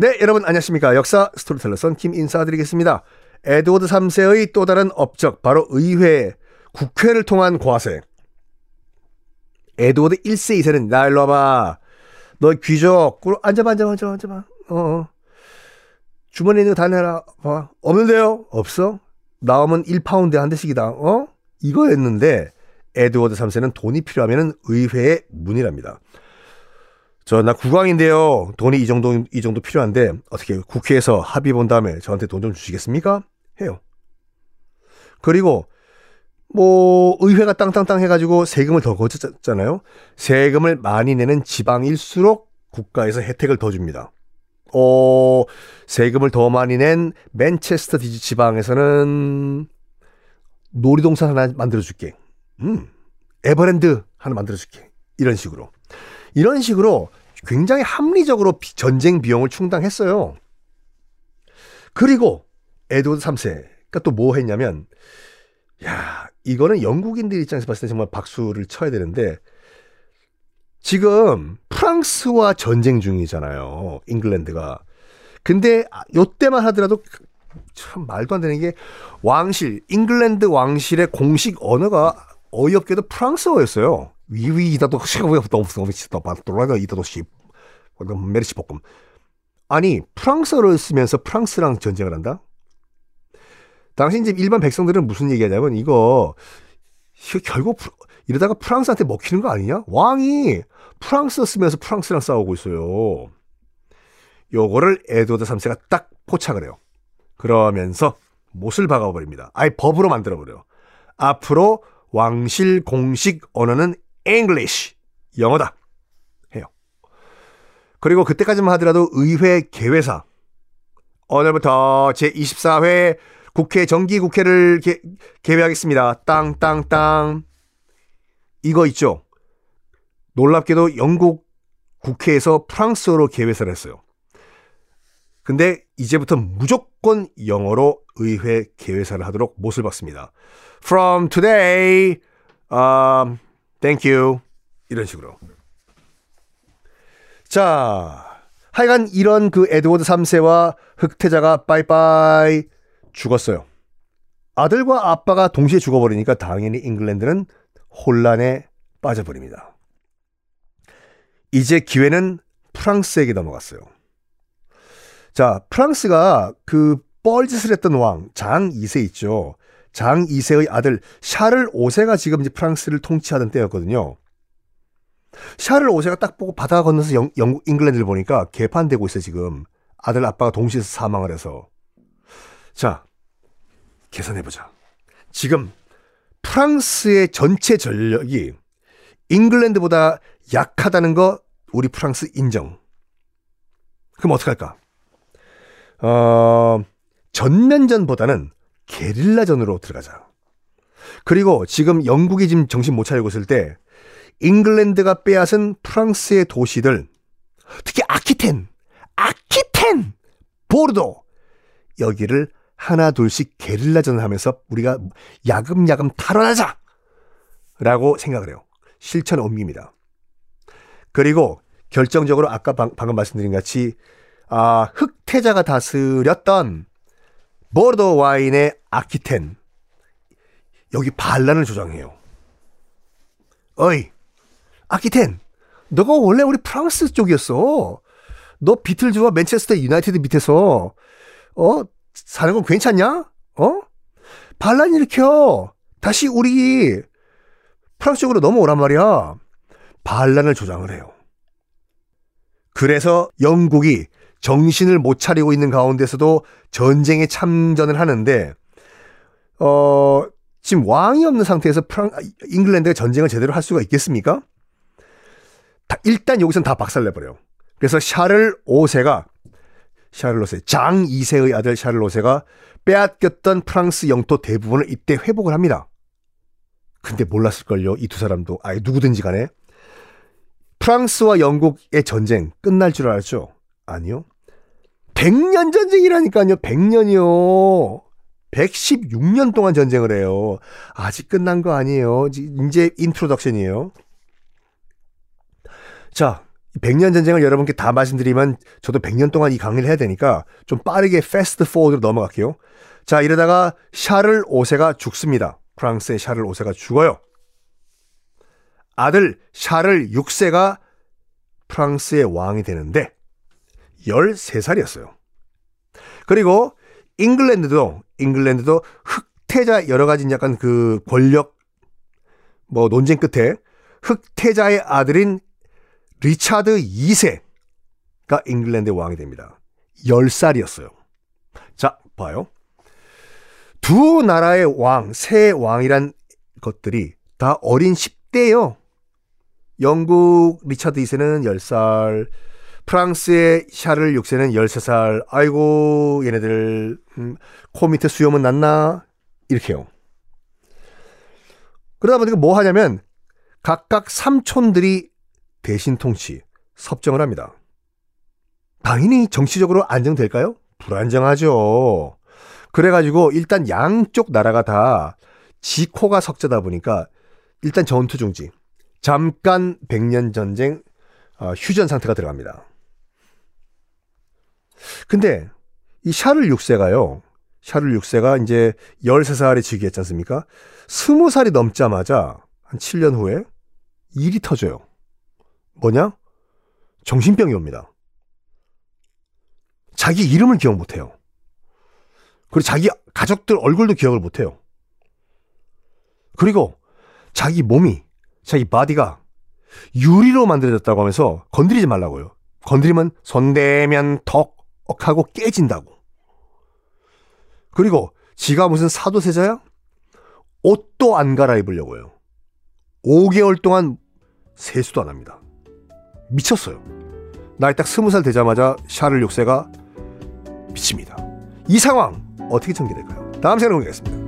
네, 여러분 안녕하십니까. 역사 스토리텔러 썬킴 인사드리겠습니다. 에드워드 3세의 또 다른 업적, 바로 의회, 국회를 통한 과세. 에드워드 1세, 2세는 나 일로 와봐. 너 귀족, 꿇, 앉아봐, 앉아봐, 앉아봐, 앉아봐. 어, 어. 주머니에 있는 거 다 내라. 봐. 없는데요? 없어? 나오면 1파운드에 한 대씩이다. 어? 이거였는데, 에드워드 3세는 돈이 필요하면 의회의 문이랍니다. 저 나 국왕인데요. 돈이 이 정도 이 정도 필요한데 어떻게 국회에서 합의 본 다음에 저한테 돈 좀 주시겠습니까? 해요. 그리고 뭐 의회가 땅땅땅 해가지고 세금을 더 거쳤잖아요. 세금을 많이 내는 지방일수록 국가에서 혜택을 더 줍니다. 어, 세금을 더 많이 낸 맨체스터 디지 지방에서는 놀이동산 하나 만들어줄게. 음, 에버랜드 하나 만들어줄게. 이런 식으로. 이런 식으로 굉장히 합리적으로 전쟁 비용을 충당했어요. 그리고 에드워드 3세가 또 뭐 했냐면 야 이거는 영국인들 입장에서 봤을 때 정말 박수를 쳐야 되는데 지금 프랑스와 전쟁 중이잖아요. 잉글랜드가. 근데 요때만 하더라도 참 말도 안 되는 게 왕실, 잉글랜드 왕실의 공식 언어가 어이없게도 프랑스어였어요. 위위 이다도 너무 너무 치다 반돌라가 이다도 씨 메르시 볶음 아니 프랑스어를 쓰면서 프랑스랑 전쟁을 한다? 당시 이제 일반 백성들은 무슨 얘기하냐면 이거 결국 이러다가 프랑스한테 먹히는 거 아니냐? 왕이 프랑스어 쓰면서 프랑스랑 싸우고 있어요. 요거를 에드워드 3세가 딱 포착을 해요. 그러면서 못을 박아버립니다. 아예 법으로 만들어버려. 앞으로 왕실 공식 언어는 English 영어다 해요. 그리고 그때까지만 하더라도 의회 개회사 오늘부터 제24회 국회 정기국회를 개, 개회하겠습니다. 땅땅땅 이거 있죠. 놀랍게도 영국 국회에서 프랑스어로 개회사를 했어요. 근데 이제부터 무조건 영어로 의회 개회사를 하도록 못을 박습니다. From today, um, Thank you. 이런 식으로. 자, 하여간 이런 그 에드워드 3세와 흑태자가 빠이빠이 죽었어요. 아들과 아빠가 동시에 죽어버리니까 당연히 잉글랜드는 혼란에 빠져버립니다. 이제 기회는 프랑스에게 넘어갔어요. 자, 프랑스가 그 뻘짓을 했던 왕, 장 2세 있죠. 장 2세의 아들 샤를 5세가 지금 이제 프랑스를 통치하던 때였거든요. 샤를 5세가 딱 보고 바다 건너서 영, 영국 잉글랜드를 보니까 개판되고 있어 지금. 아들 아빠가 동시에 사망을 해서. 자, 계산해 보자. 지금 프랑스의 전체 전력이 잉글랜드보다 약하다는 거 우리 프랑스 인정. 그럼 어떡할까? 어, 전면전보다는 게릴라전으로 들어가자. 그리고 지금 영국이 지금 정신 못 차리고 있을 때 잉글랜드가 빼앗은 프랑스의 도시들 특히 아키텐, 아키텐, 보르도 여기를 하나 둘씩 게릴라전을 하면서 우리가 야금야금 탈환하자 라고 생각을 해요. 실천 옮깁니다. 그리고 결정적으로 아까 방, 금 말씀드린 같이 아, 흑태자가 다스렸던 보르도 와인의 아키텐 여기 반란을 조장해요. 어이 아키텐 너가 원래 우리 프랑스 쪽이었어. 너 비틀즈와 맨체스터 유나이티드 밑에서 어 사는 건 괜찮냐? 어? 반란 일으켜. 다시 우리 프랑스 쪽으로 넘어오란 말이야. 반란을 조장을 해요. 그래서 영국이 정신을 못 차리고 있는 가운데서도 전쟁에 참전을 하는데 어 지금 왕이 없는 상태에서 프랑 잉글랜드가 전쟁을 제대로 할 수가 있겠습니까? 다, 일단 여기선 다 박살내버려요. 그래서 샤를 5세가 샤를 5세 장 2세의 아들 샤를 5세가 빼앗겼던 프랑스 영토 대부분을 이때 회복을 합니다. 근데 몰랐을걸요. 이 두 사람도 아예 누구든지 간에 프랑스와 영국의 전쟁 끝날 줄 알았죠? 아니요. 100년 전쟁이라니까요. 100년이요. 116년 동안 전쟁을 해요. 아직 끝난 거 아니에요. 이제 introduction이에요. 자, 100년 전쟁을 여러분께 다 말씀드리면 저도 100년 동안 이 강의를 해야 되니까 좀 빠르게 fast forward로 넘어갈게요. 자, 이러다가 샤를 5세가 죽습니다. 프랑스의 샤를 5세가 죽어요. 아들 샤를 6세가 프랑스의 왕이 되는데 13살이었어요. 그리고 잉글랜드도 잉글랜드도 흑태자 여러 가지 약간 그 권력 뭐 논쟁 끝에 흑태자의 아들인 리차드 2세가 잉글랜드의 왕이 됩니다. 10살이었어요. 자, 봐요. 두 나라의 왕, 새 왕이란 것들이 다 어린 10대예요. 영국 리차드 2세는 10살, 프랑스의 샤를 6세는 13살. 아이고, 얘네들 음, 코 밑에 수염은 났나? 이렇게요. 그러다 보니까 뭐 하냐면 각각 삼촌들이 대신 통치, 섭정을 합니다. 당연히 정치적으로 안정될까요? 불안정하죠. 그래가지고 일단 양쪽 나라가 다 지코가 석자다 보니까 일단 전투 중지. 잠깐 백년 전쟁 어, 휴전 상태가 들어갑니다. 근데 이 샤를 6세가요. 샤를 6세가 이제 13살에 즉위했지 않습니까? 20살이 넘자마자 한 7년 후에 일이 터져요. 뭐냐? 정신병이 옵니다. 자기 이름을 기억 못해요. 그리고 자기 가족들 얼굴도 기억을 못해요. 그리고 자기 몸이, 자기 body가 유리로 만들어졌다고 하면서 건드리지 말라고요. 건드리면 손대면 톡 하고 깨진다고. 그리고 지가 무슨 사도세자야? 옷도 안 갈아입으려고요. 5개월 동안 세수도 안 합니다. 미쳤어요. 나이 딱 스무 살 되자마자 샤를 6세가 미칩니다. 이 상황 어떻게 전개될까요? 다음 시간에 공개하겠습니다.